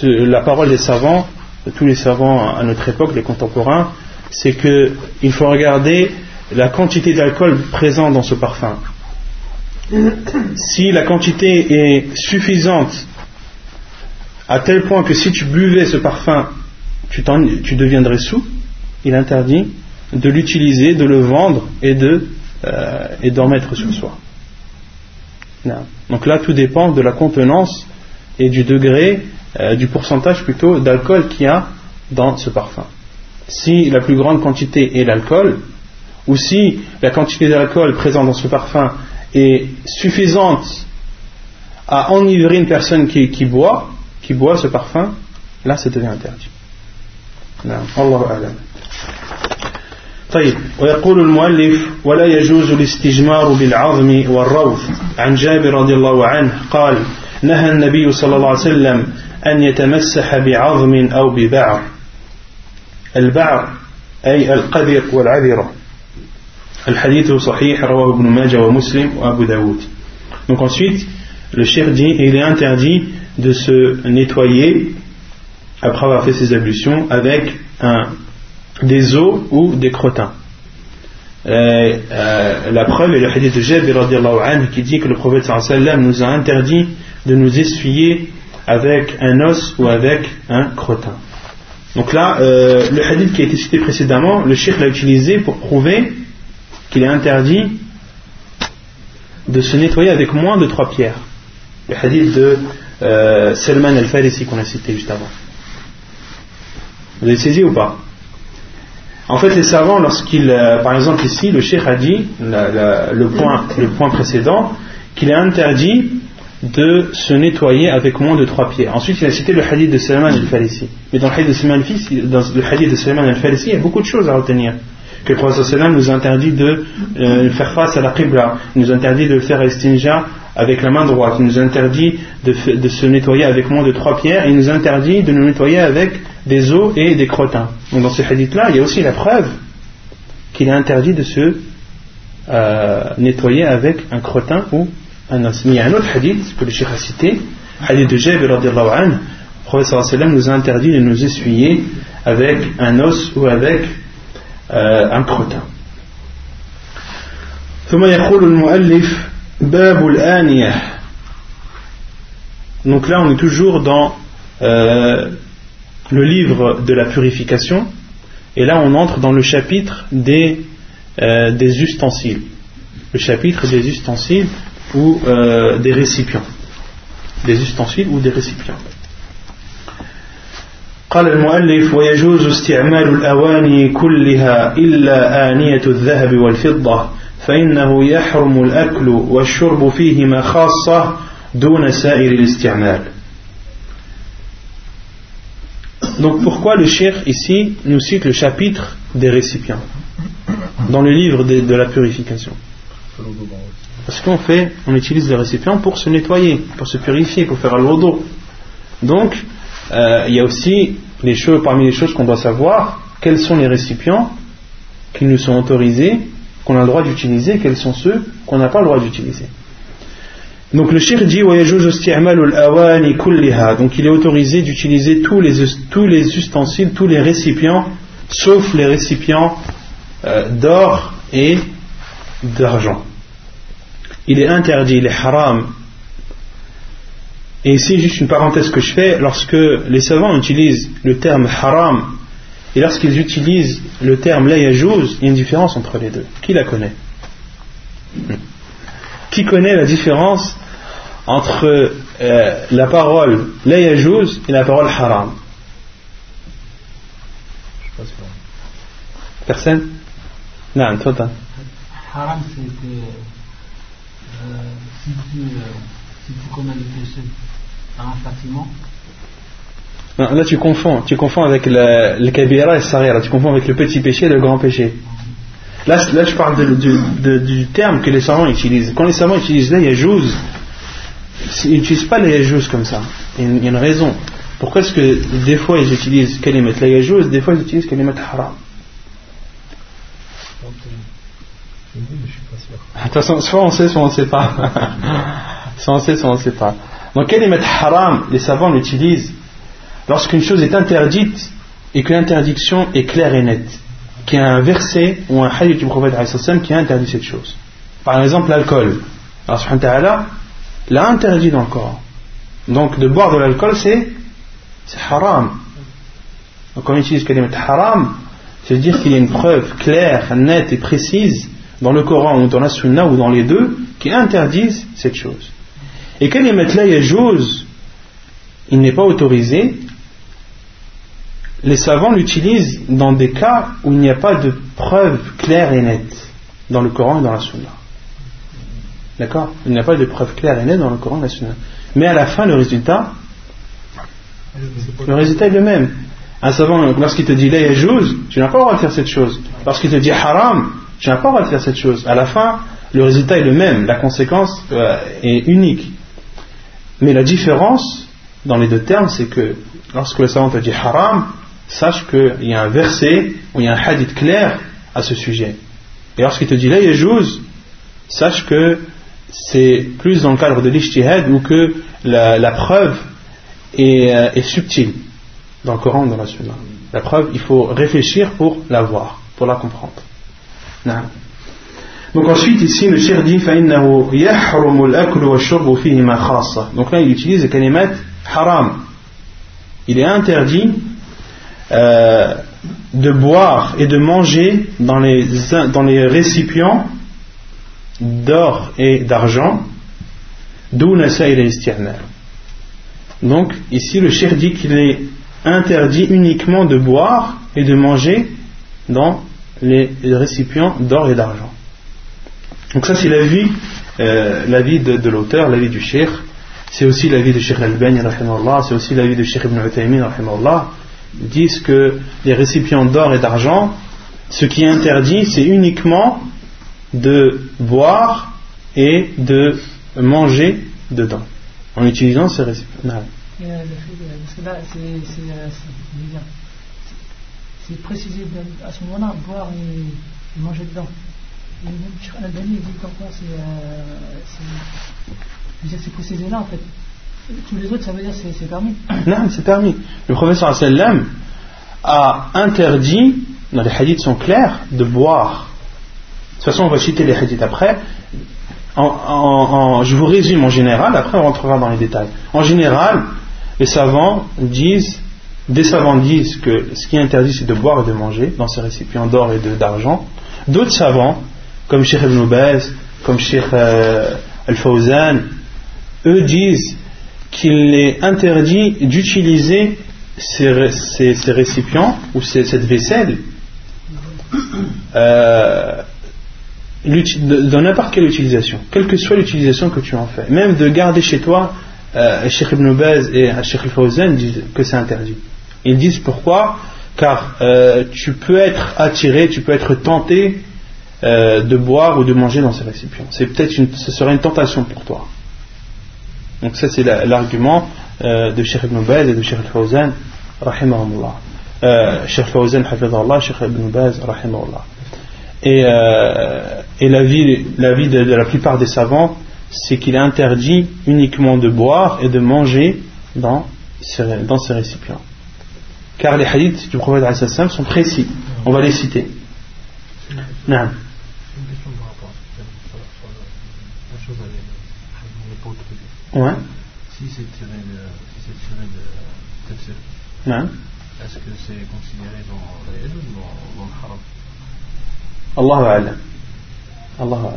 la parole des savants, de tous les savants à notre époque, les contemporains, c'est qu'il faut regarder la quantité d'alcool présent dans ce parfum. Si la quantité est suffisante à tel point que si tu buvais ce parfum, tu, deviendrais sous, il interdit de l'utiliser, de le vendre et euh, d'en mettre sur soi. Donc là, tout dépend de la contenance et du degré, euh, du pourcentage plutôt d'alcool qu'il y a dans ce parfum. Si la plus grande quantité est l'alcool, ou si la quantité d'alcool présente dans ce parfum est suffisante à enivrer une personne qui, qui boit, qui boit ce parfum, là ça devient interdit. Allah طيب ويقول المؤلف ولا يجوز الاستجمار بالعظم والروث عن جابر رضي الله عنه قال نهى النبي صلى الله عليه وسلم أن يتمسح بعظم أو ببعر البعر أي القدر والعذرة Al-Hadith sahih rawahu ibn Majah wa Muslim Abu Daoud. Donc ensuite, le shir dit il est interdit de se nettoyer après avoir fait ses ablutions avec des os ou des crottins. Euh, la preuve est le hadith de Jabir qui dit que le prophète sallam nous a interdit de nous essuyer avec un os ou avec un crottin. Donc là, euh, le hadith qui a été cité précédemment, le shir l'a utilisé pour prouver qu'il est interdit de se nettoyer avec moins de trois pierres. Le hadith de Salman al-Farisi qu'on a cité juste avant. Vous avez saisi ou pas? En fait, les savants, lorsqu'ils, euh, par exemple ici, le cheikh a dit, le, point, le point précédent, qu'il est interdit de se nettoyer avec moins de trois pieds. Ensuite, il a cité le hadith de Salman al-Farisi. Mais dans le hadith de Salman al-Farisi, il y a beaucoup de choses à retenir. Que le prophète nous interdit de euh, faire face à la qibla, il nous interdit de faire estinja avec la main droite, il nous interdit de, se nettoyer avec moins de trois pierres, il nous interdit de nous nettoyer avec des os et des crottins. Donc dans ce hadith-là, il y a aussi la preuve qu'il est interdit de se euh, nettoyer avec un crottin ou un os. Mais il y a un autre hadith que le Cheikh a cité, hadith de Jabir le prophète nous a interdit de nous essuyer avec un os ou avec un crottin. ثم يقول المؤلف باب الآنية donc là on est toujours dans euh, le livre de la purification, et là on entre dans le chapitre des, euh, des ustensiles. Le chapitre des ustensiles ou euh, des récipients. Des ustensiles ou des récipients. قال المؤلف ويجوز استعمال الأواني كلها إلا آنية الذهب والفضة فإنه يحرم الأكل والشرب فيهما خاصة دون سائر الاستعمال Donc pourquoi le cheikh ici nous cite le chapitre des récipients dans le livre de, la purification Parce qu'on fait, on utilise les récipients pour se nettoyer, pour se purifier, pour faire l'eau Donc euh, il y a aussi parmi les choses qu'on doit savoir, quels sont les récipients qui nous sont autorisés, qu'on a le droit d'utiliser, quels sont ceux qu'on n'a pas le droit d'utiliser. Donc le shir dit donc il est autorisé d'utiliser tous les, ustensiles, tous les récipients, sauf les récipients euh, d'or et d'argent. Il est interdit, il est. Et ici, juste une parenthèse que je fais, lorsque les savants utilisent le terme haram et lorsqu'ils utilisent le terme layajouz, il y a une différence entre les deux. Qui la connaît Qui connaît la différence entre euh, la parole la et la parole haram Personne? Non, toi, Haram, c'est euh, si, tu, euh, si tu commets le péché Non, là tu confonds, tu confonds avec le, le kabira et le sarira, tu confonds avec le petit péché et le grand péché. Là, là je parle de, du, du, terme que les savants utilisent. Quand les savants utilisent la yajouz, ils n'utilisent pas les yajouz comme ça. Il y a une raison. Pourquoi est-ce que des fois ils utilisent kalimat la yajouz, des fois ils utilisent kalimat haram? De toute façon, soit on sait, soit on ne sait pas. soit on sait, soit on ne sait pas. Donc kalimat haram, les savants l'utilisent lorsqu'une chose est interdite et que l'interdiction est claire et nette. Qu'il y a un verset ou un hadith du prophète qui interdit cette chose. Par exemple, l'alcool. Allah subhanahu l'a interdit dans le Coran. Donc de boire de l'alcool, c'est, haram. Donc quand on utilise kalimat haram, c'est-à-dire qu'il y a une preuve claire, nette et précise dans le Coran ou dans la Sunna ou dans les deux qui interdisent cette chose. Et kalimat la yajuz, il n'est pas autorisé, les savants l'utilisent dans des cas où il n'y a pas de preuve claire et nette dans le Coran et dans la Sunna. D'accord? Il n'y a pas de preuve claire et nette dans le Coran et la Sunna. Mais à la fin, le résultat, le résultat est le même. Un savant, lorsqu'il te dit la yajouz, tu n'as pas le droit de faire cette chose. Lorsqu'il te dit haram, tu n'as pas le droit de faire cette chose. À la fin, le résultat est le même. La conséquence euh, est unique. Mais la différence dans les deux termes, c'est que lorsque le savant te dit haram, sache qu'il y a un verset ou il y a un hadith clair à ce sujet. Et lorsqu'il te dit la yajouz, sache que c'est plus dans le cadre de l'ijtihad ou que la, preuve euh, est, subtile dans le Coran dans la Sunna. La preuve, il faut réfléchir pour la voir, pour la comprendre. Donc ensuite ici le shir dit Donc là il utilise le kalimat haram. Il est interdit euh, de boire et de manger dans les, récipients d'or et d'argent, d'où Donc ici le cher dit qu'il est interdit uniquement de boire et de manger dans les récipients d'or et d'argent. Donc ça c'est l'avis euh, de, de l'auteur, l'avis du cheikh. C'est aussi l'avis de Sheikh Al-Bani, c'est aussi l'avis de Sheikh Ibn Uthaymin, Ils disent que les récipients d'or et d'argent, ce qui est interdit, c'est uniquement de boire et de manger dedans, en utilisant ces récipients. C'est précisé à ce moment-là, boire et, manger dedans. Qu'encore c'est précisé là en fait. Tous les autres, ça veut dire c'est c'est permis. Non, c'est permis. Le professeur sallam a interdit, dans les hadiths sont clairs, de boire de toute façon, on va citer les hadiths après. je vous résume en général, après on rentrera dans les détails. En général, les savants disent, des savants disent que ce qui est interdit c'est de boire et de manger dans ces récipients d'or et d'argent. D'autres savants, comme Sheikh Ibn Baz, comme Sheikh euh, Al-Fawzan, eux disent qu'il est interdit d'utiliser ces, récipients ou cette vaisselle euh, dans n'importe quelle utilisation, quelle que soit l'utilisation que tu en fais, même de garder chez toi, euh, Sheikh Ibn Baz et Sheikh Fawzan disent que c'est interdit. Ils disent pourquoi? Car tu peux être attiré, tu peux être tenté euh, de boire ou de manger dans ces récipients. C'est peut-être ce serait une tentation pour toi. Donc ça c'est l'argument euh, de Sheikh Ibn Baz et de Sheikh Fawzan, rahimahullah. Euh, Fawzan, hafidallah, Sheikh Ibn Baz, rahimahullah. Et, euh, et l'avis la vie de, la plupart des savants, c'est qu'il est interdit uniquement de boire et de manger dans ces, dans ces récipients. Car les hadiths du prophète sont précis. On va les citer. Ouais. Si c'est tiré de, si c'est tiré de tafsir, est-ce que c'est considéré dans, dans, dans le haram? Allah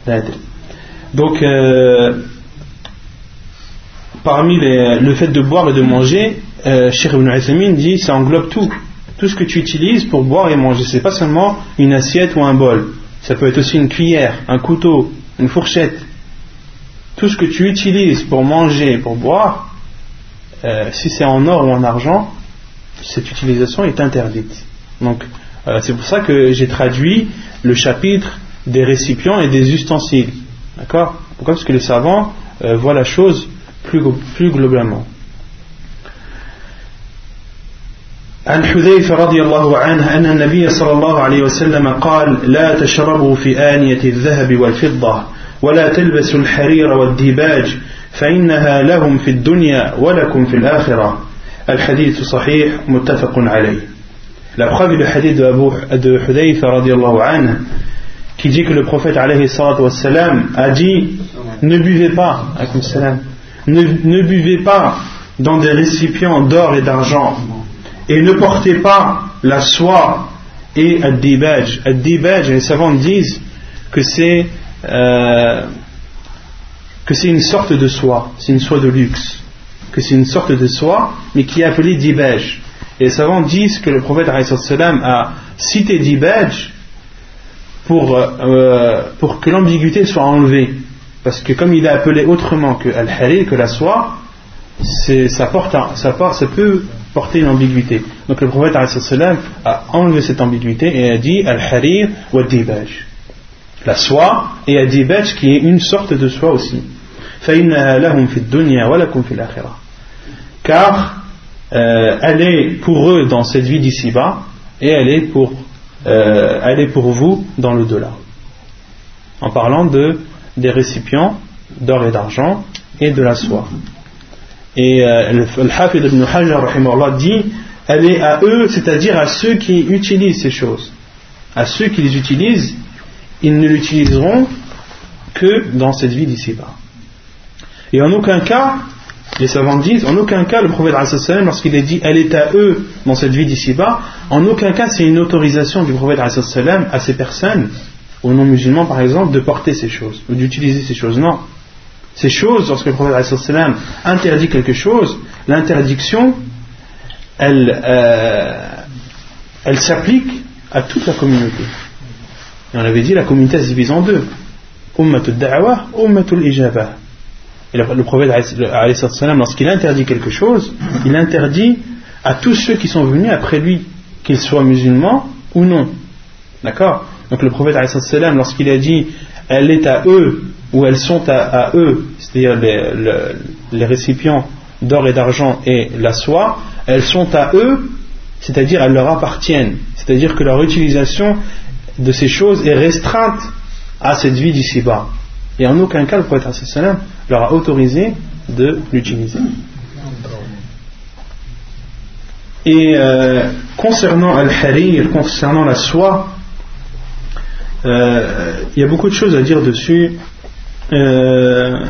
Allah Donc, euh, parmi les, le fait de boire et de manger, euh, Cheikh Ibn Uthaymeen dit ça englobe tout. Tout ce que tu utilises pour boire et manger. C'est pas seulement une assiette ou un bol. Ça peut être aussi une cuillère, un couteau, une fourchette Tout ce que tu utilises pour manger et pour boire, euh, si c'est en or ou en argent, cette utilisation est interdite. Donc, euh, c'est pour ça que j'ai traduit le chapitre des récipients et des ustensiles. D'accord Pourquoi Parce que les savants euh, voient la chose plus, plus globalement. عن حذيفة رضي الله عنه أن النبي صلى الله عليه وسلم قال لا تشربوا في آنية الذهب والفضة ولا تلبسوا الحرير والديباج فإنها لهم في الدنيا ولكم في الآخرة الحديث صحيح متفق عليه La preuve est le hadith de, Abu, de Hudayfa anhu, qui dit que le prophète wassalam, a dit ne buvez pas, ne, ne buvez pas dans des récipients d'or et d'argent Et ne portez pas la soie et ad-dibaj. Ad-dibaj, les savants disent que c'est euh, que c'est une sorte de soie, c'est une soie de luxe, que c'est une sorte de soie, mais qui est appelée dibaj. Et les savants disent que le prophète a cité dibaj pour, euh, pour que l'ambiguïté soit enlevée. Parce que comme il est appelé autrement que al-harir, que la soie, ça, porte ça, ça, peut porter une ambiguïté. Donc le prophète a enlevé cette ambiguïté et a dit al-harir wa dibaj. La soie et al-dibaj qui est une sorte de soie aussi. Car euh, elle est pour eux dans cette vie d'ici-bas et elle est pour, euh, vous dans le delà. En parlant de, des récipients d'or et d'argent et de la soie. Et euh, le Hafid ibn Hajar dit elle est à eux, c'est-à-dire à ceux qui utilisent ces choses. À ceux qui les utilisent, ils ne l'utiliseront que dans cette vie d'ici-bas. Et en aucun cas, les savants disent, en aucun cas, le prophète lorsqu'il est dit, elle est à eux dans cette vie d'ici-bas, en aucun cas c'est une autorisation du prophète à ces personnes, aux non-musulmans par exemple, de porter ces choses, ou d'utiliser ces choses. Non. Ces choses, lorsque le prophète interdit quelque chose, l'interdiction, elle, euh, elle s'applique à toute la communauté. Et on avait dit, la communauté se divise en deux. Ummatul da'wa, ummatul ijabah. Et le, prophète, lorsqu'il interdit quelque chose, il interdit à tous ceux qui sont venus après lui, qu'ils soient musulmans ou non. D'accord? Donc le prophète, lorsqu'il a dit elle est à eux, ou elles sont à, eux, c'est-à-dire les, récipients d'or et d'argent et la soie, elles sont à eux, c'est-à-dire elles leur appartiennent. C'est-à-dire que leur utilisation de ces choses est restreinte à cette vie d'ici-bas. Et en aucun cas, le prophète leur a autorisé de l'utiliser. Et euh, concernant Al-Harir, concernant la soie, euh, il y a beaucoup de choses à dire dessus. Euh,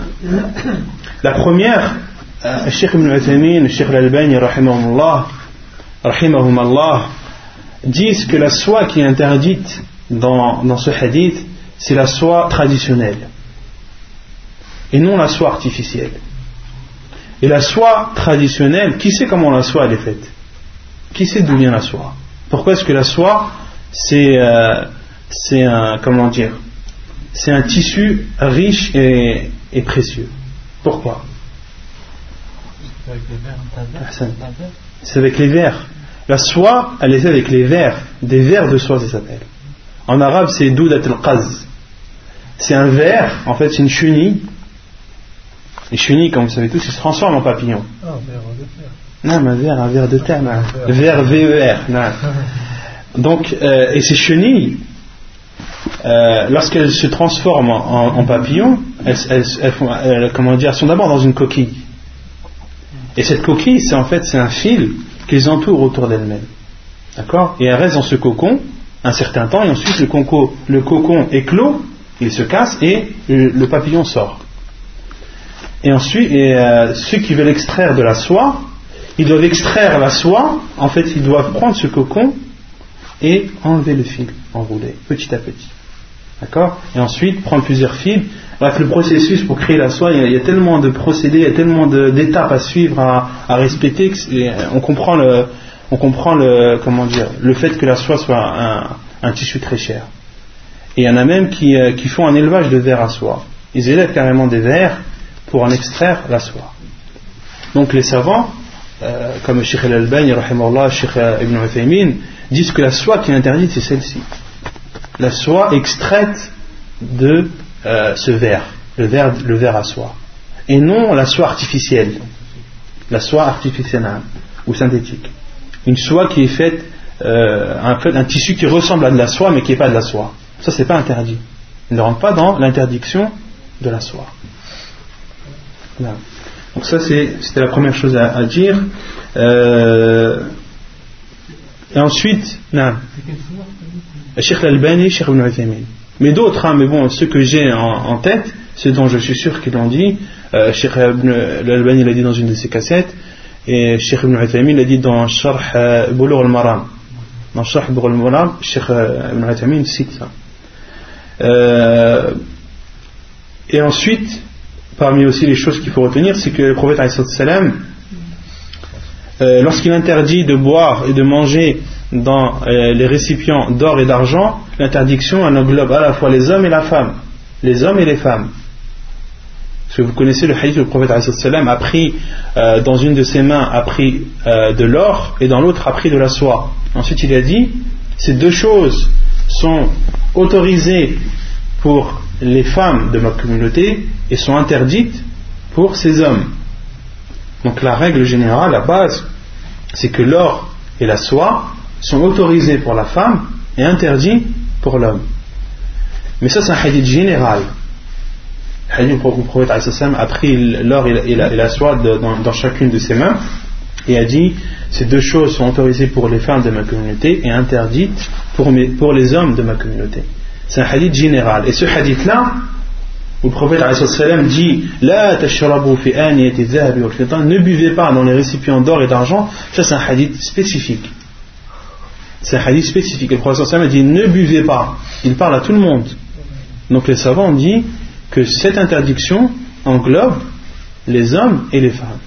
la première, le Ibn Uthaymin, le Cheikh Al-Albani, Allah, disent que la soie qui est interdite dans, dans ce hadith, c'est la soie traditionnelle. Et non la soie artificielle. Et la soie traditionnelle, qui sait comment la soie elle est faite? Qui sait d'où vient la soie? Pourquoi est-ce que la soie, c'est euh, un, comment dire, c'est un tissu riche et, précieux? Pourquoi? C'est avec les vers. La soie, elle est faite avec les vers, des vers de soie, ça s'appelle. En arabe, c'est doudat al-qaz. C'est un ver, en fait, c'est une chenille les chenilles, comme vous savez tous, ils se transforment en papillons. Ah, non, mais un verre, un verre de terre, un verre VER. Donc, euh, et ces chenilles, euh, lorsqu'elles se transforment en, papillons, elles, comment dire, sont d'abord dans une coquille. Et cette coquille, c'est en fait c'est un fil qui les entoure autour d'elles-mêmes. D'accord? Et elles restent dans ce cocon un certain temps, et ensuite le, conco, le cocon éclot, il se casse, et le papillon sort. Et ensuite, euh, ceux qui veulent extraire de la soie, ils doivent extraire la soie. En fait, ils doivent prendre ce cocon et enlever le fil enroulé, petit à petit. D'accord? Et ensuite, prendre plusieurs fils. Bref, le processus pour créer la soie, il y a, tellement de procédés, il y a tellement d'étapes à suivre, à, respecter, on comprend le, on comprend le, comment dire, le fait que la soie soit un, tissu très cher. Et il y en a même qui, euh, font un élevage de verre à soie. Ils élèvent carrément des vers pour en extraire la soie. Donc les savants, euh, comme Sheikh Al-Albani, Sheikh Ibn Uthaymin, disent que la soie qui est interdite, c'est celle-ci. La soie extraite de euh, ce verre, le verre, le verre à soie. Et non la soie artificielle, la soie artificielle ou synthétique. Une soie qui est faite, euh, un, un tissu qui ressemble à de la soie mais qui n'est pas de la soie. Ça, c'est pas interdit. Il ne rentre pas dans l'interdiction de la soie. Donc ça c'était la première chose à, dire. Euh, et ensuite, non. Cheikh Al-Albani, Cheikh Ibn Uthaymin. Mais d'autres, hein, mais bon, ceux que j'ai en, tête, ceux dont je suis sûr qu'ils l'ont dit, euh, Cheikh Al-Albani l'a dit dans une de ses cassettes, Et Cheikh Ibn Uthaymin l'a dit dans Sharh euh, Boulour al-Maram. Dans Sharh Boulour al-Maram, Cheikh euh, Ibn Uthaymin cite ça. Euh, et ensuite, parmi aussi les choses qu'il faut retenir, c'est que le prophète euh, lorsqu'il interdit de boire et de manger dans les récipients d'or et d'argent, l'interdiction englobe à la fois les hommes et la femme, les hommes et les femmes. Parce que vous connaissez le hadith où le prophète a pris euh, dans une de ses mains a pris de l'or et dans l'autre a pris de la soie. Ensuite il a dit ces deux choses sont autorisées pour les femmes de ma communauté et sont interdites pour ces hommes. Donc la règle générale, la base, c'est que l'or et la soie sont autorisés pour la femme et interdits pour l'homme. Mais ça, c'est un hadith général. Hadith où le prophète a pris l'or et la soie dans, chacune de ses mains et a dit ces deux choses sont autorisées pour les femmes de ma communauté et interdites pour, les hommes de ma communauté. C'est un hadith général. Et ce hadith-là, où le prophète dit ne buvez pas dans les récipients d'or et d'argent, ça c'est un hadith spécifique. C'est un hadith spécifique. le prophète a dit Ne buvez pas. Il parle à tout le monde. Donc les savants ont dit que cette interdiction englobe les hommes et les femmes.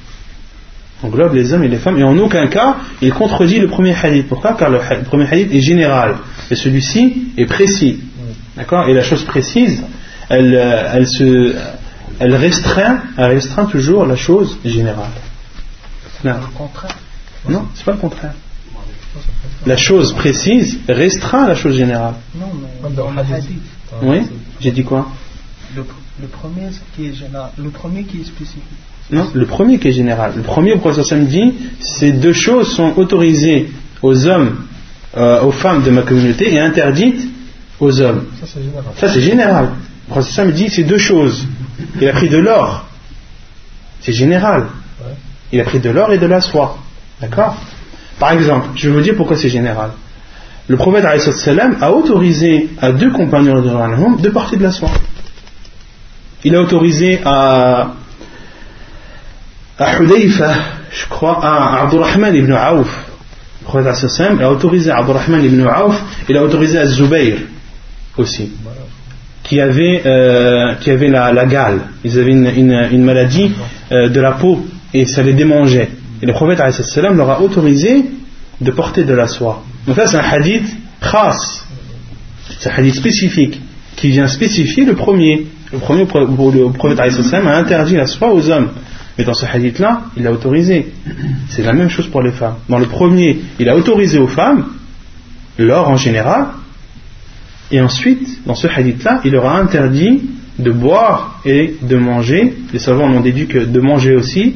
Englobe les hommes et les femmes. Et en aucun cas, il contredit le premier hadith. Pourquoi? Car le premier hadith est général. Et celui-ci est précis. D'accord? Et la chose précise, elle, euh, elle, se, elle, restreint, elle restreint toujours la chose générale. Non, non c'est pas le contraire. La chose précise restreint la chose générale. Non, mais dans le hadith. Oui, j'ai dit quoi? Le, le, premier qui est général, le premier qui est spécifique. Non, le premier qui est général. Le premier, le professeur dit, ces deux choses sont autorisées aux hommes, euh, aux femmes de ma communauté et interdites aux hommes. Ça, c'est général. Ça, c'est général. Le professeur dit c'est deux choses. Il a pris de l'or. C'est général. Il a pris de l'or et de la soie. D'accord? Par exemple, je vais vous dire pourquoi c'est général. Le prophète a autorisé à deux compagnons de de porter de la soie. Il a autorisé à, Hudayfa, je crois, à Abdurrahman ibn Aouf. Prophète a autorisé à Abdurrahman ibn Aouf, il a autorisé à Zubayr aussi, qui avaient, euh, qui avait la, la, gale. Ils avaient une, une, maladie euh, de la peau et ça les démangeait. Et le prophète leur a autorisé de porter de la soie. Donc là, c'est un hadith khas. C'est un hadith spécifique qui vient spécifier le premier. Le premier, le prophète a interdit la soie aux hommes. Mais dans ce hadith-là, il a autorisé. C'est la même chose pour les femmes. Dans le premier, il a autorisé aux femmes l'or en général, et ensuite, dans ce hadith-là, il leur a interdit de boire et de manger. Les savants en déduit que de manger aussi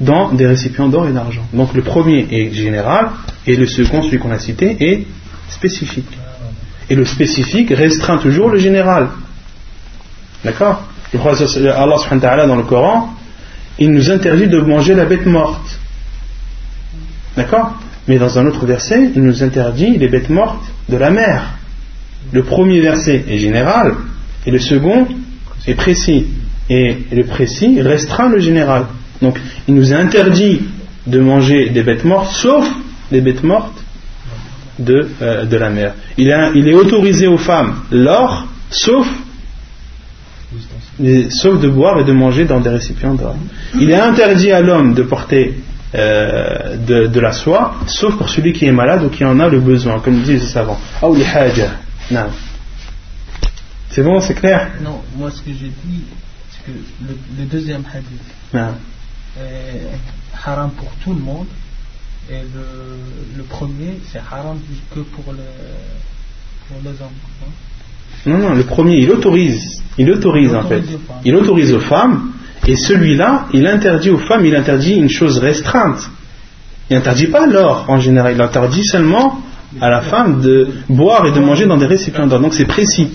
dans des récipients d'or et d'argent. Donc le premier est général et le second, celui qu'on a cité, est spécifique. Et le spécifique restreint toujours le général. D'accord Allah dans le Coran, il nous interdit de manger la bête morte. D'accord Mais dans un autre verset, il nous interdit les bêtes mortes de la mer. Le premier verset est général et le second est précis. Et le précis restreint le général. Donc il nous a interdit de manger des bêtes mortes, sauf les bêtes mortes de, euh, de la mer. Il, il, est autorisé aux femmes l'or, sauf, sauf de boire et de manger dans des récipients d'or. Il est interdit à l'homme de porter euh, de, de, la soie, sauf pour celui qui est malade ou qui en a le besoin, comme disent les savants. C'est bon, c'est clair? Non, moi ce que j'ai dit, c'est que le, deuxième hadith non. est haram pour tout le monde et le, le premier c'est haram que pour, le, pour les hommes. Non, non, le premier il autorise, il autorise en fait, il autorise aux femmes et celui-là il interdit aux femmes, il interdit une chose restreinte. Il n'interdit pas l'or en général, il interdit seulement à la femme de boire et de manger dans des récipients d'or. Donc c'est précis.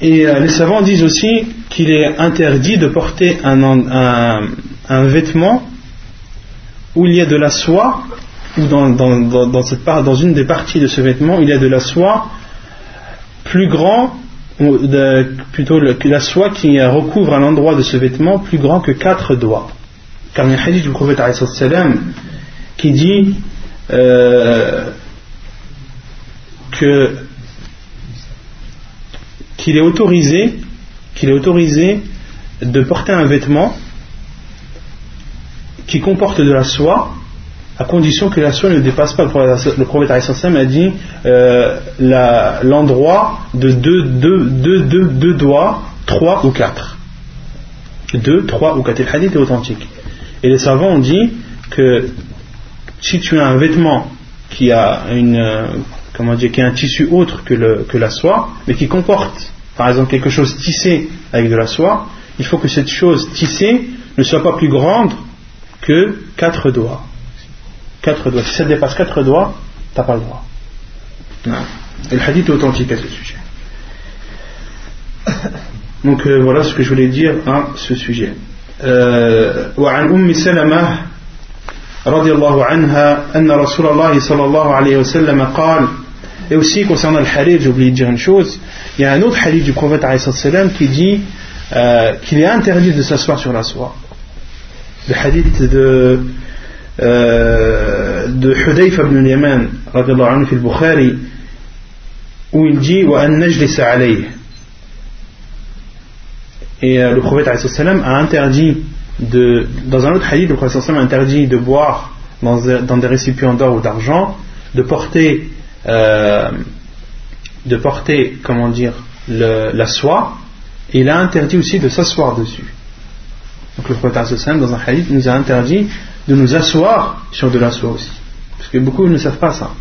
Et euh, les savants disent aussi qu'il est interdit de porter un, vêtement où il y a de la soie, ou dans, dans, cette part, dans une des parties de ce vêtement, il y a de la soie plus grand plutôt la soie qui recouvre un endroit de ce vêtement plus grand que quatre doigts. Car il y a un hadith du prophète qui dit euh, qu'il est autorisé qu'il est autorisé de porter un vêtement qui comporte de la soie à condition que la soie ne dépasse pas. Le prophète a dit euh, l'endroit de deux, deux, doigts, trois ou quatre. Deux, trois ou quatre. Le hadith est authentique. Et les savants ont dit que si tu as un vêtement qui a une, euh, comment dire, qui a un tissu autre que, que la soie, mais qui comporte, par exemple, quelque chose tissé avec de la soie, il faut que cette chose tissée ne soit pas plus grande que quatre doigts. Quatre doigts. Si ça dépasse quatre doigts, tu n'as pas le droit. Et le hadith est authentique à ce sujet. Donc euh, voilà ce que je voulais dire à ce sujet. وعن أم سلمة رضي الله عنها أن رسول الله صلى الله عليه وسلم قال Et aussi concernant le hadith, j'ai oublié de dire une chose, il y a un autre hadith du prophète qui dit euh, qu'il est interdit de s'asseoir sur la soie. Le hadith de euh, de Hudayf ibn Yaman anhu fil Bukhari où il dit wa an alayh et euh, le prophète a interdit de, dans un autre hadith, le prophète a interdit de boire dans, des récipients d'or ou d'argent, de porter, euh, de porter, comment dire, la soie, et il a interdit aussi de s'asseoir dessus. Donc le prophète dans un hadith nous a interdit de nous asseoir sur de la soie aussi. Parce que beaucoup ne savent pas ça.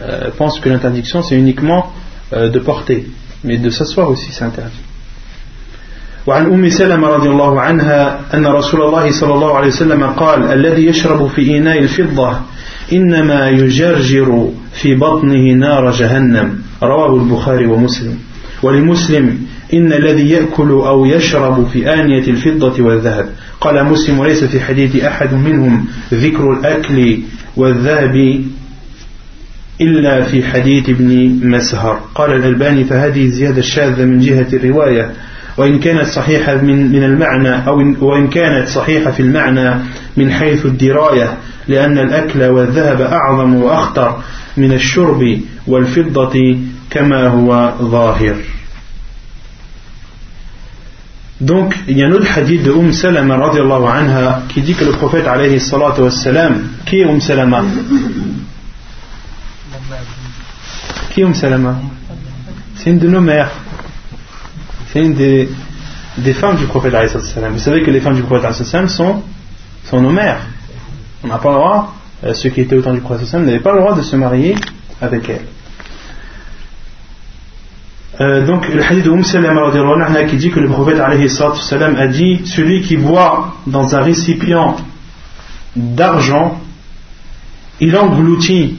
Euh, pensent que l'interdiction c'est uniquement euh, de porter, mais de s'asseoir aussi c'est interdit. وعن أم سلمة رضي الله عنها أن رسول الله صلى الله عليه وسلم قال الذي يشرب في إناء الفضة إنما يجرجر في بطنه نار جهنم رواه البخاري ومسلم ولمسلم إن الذي يأكل أو يشرب في آنية الفضة والذهب. قال مسلم وليس في حديث أحد منهم ذكر الأكل والذهب إلا في حديث ابن مسهر. قال الألباني فهذه زيادة شاذة من جهة الرواية. وإن كانت صحيحة من, من المعنى أو وإن كانت صحيحة في المعنى من حيث الدراية لأن الأكل والذهب أعظم وأخطر من الشرب والفضة كما هو ظاهر. Donc, il y a un autre hadith de Umm Salama anha qui dit que le prophète alayhi salatu wassalam, qui est Umm Salama? Qui est Umm Salama? C'est une de nos mères. C'est une des, femmes du prophète alayhi salatu Vous savez que les femmes du prophète alayhi salatu sont, sont nos mères. On n'a pas le droit, euh, ceux qui étaient au temps du prophète n'avaient pas le droit de se marier avec elles. Euh, donc le hadith de Umm Salama qui dit que le prophète a dit celui qui boit dans un récipient d'argent il engloutit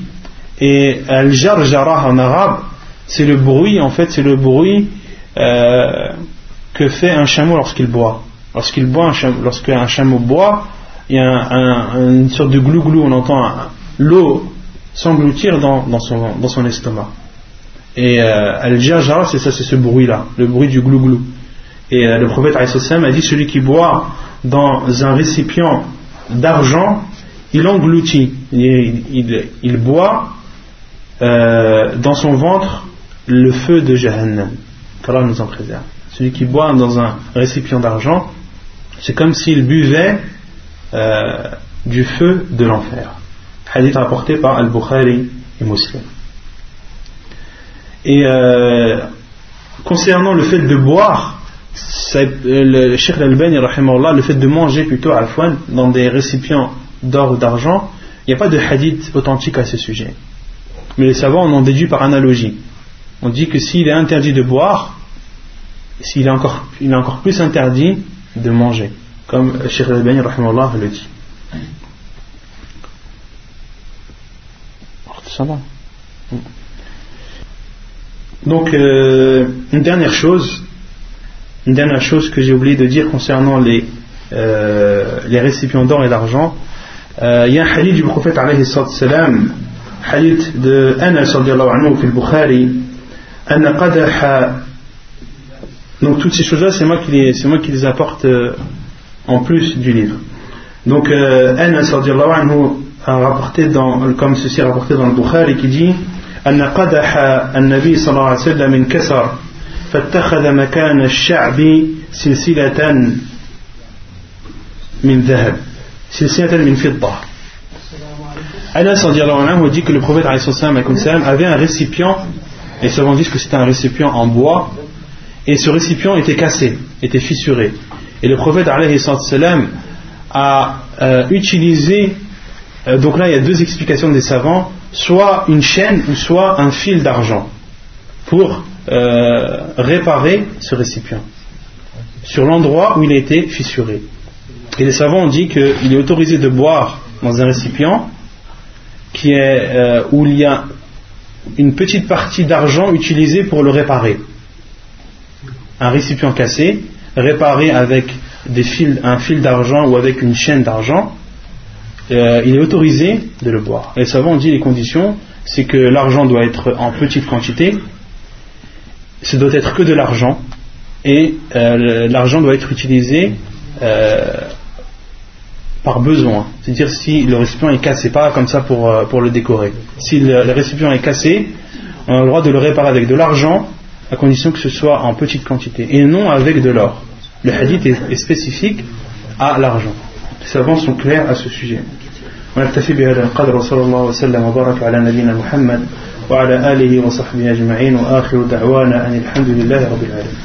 et al-jarjara en arabe c'est le bruit en fait c'est le bruit euh, que fait un chameau lorsqu'il boit. Lorsqu'il boit lorsqu'un chameau boit il y a une sorte de glou-glou on entend l'eau s'engloutir dans son estomac et euh, al-jarjara, c'est ça, c'est ce bruit-là, le bruit du glou-glou. Et euh, le prophète a dit celui qui boit dans un récipient d'argent, il engloutit, il, boit euh, dans son ventre le feu de Jahannam. Qu'Allah nous en préserve. Celui qui boit dans un récipient d'argent, c'est comme s'il buvait du feu de l'enfer. Hadith rapporté par Al-Bukhari et Muslim. Et euh, concernant le fait de boire, le Sheikh Al-Bani, le fait de manger plutôt à dans des récipients d'or ou d'argent, il n'y a pas de hadith authentique à ce sujet. Mais les savants en ont déduit par analogie. On dit que s'il est interdit de boire, s'il est encore, il est encore plus interdit de manger, comme Sheikh Al-Bani le dit. Ça va. Donc, euh, une dernière chose, une dernière chose que j'ai oublié de dire concernant les, euh, les récipients d'or et d'argent. Euh, il y a un hadith du prophète alayhi salam, hadith de Anas anhu fil Bukhari, Anna qadaha. Donc, toutes ces choses-là, c'est moi, qui les, moi qui les apporte en plus du livre. Donc, Anas anhu a rapporté dans, comme ceci rapporté dans le Bukhari qui dit. أن قدح النبي صلى الله عليه وسلم انكسر فاتخذ مكان الشعب سلسلة من ذهب سلسلة من فضة Anas anhu dit que le prophète avait un récipient et souvent disent que c'était un récipient en bois et ce récipient était cassé, était fissuré. Et le prophète a euh, utilisé, euh, donc là il y a deux explications des savants, soit une chaîne ou soit un fil d'argent pour euh, réparer ce récipient sur l'endroit où il a été fissuré. Et les savants ont dit qu'il est autorisé de boire dans un récipient est, où il y a une petite partie d'argent utilisée pour le réparer un récipient cassé, réparé avec un fil d'argent ou avec une chaîne d'argent, euh, il est autorisé de le boire. Les savants ont dit les conditions, c'est que l'argent doit être en petite quantité, ce doit être que de l'argent, et euh, l'argent doit être utilisé euh, par besoin. C'est-à-dire si le récipient est cassé, pas comme ça pour, pour le décorer. Si le, le récipient est cassé, on a le droit de le réparer avec de l'argent à condition que ce soit en petite quantité et non avec de l'or. Le hadith est, spécifique à l'argent. Savants sont clairs à ce sujet. ونكتفي بهذا القدر وصلى الله وسلم وبارك على نبينا محمد وعلى آله وصحبه أجمعين وآخر دعوانا أن الحمد لله رب العالمين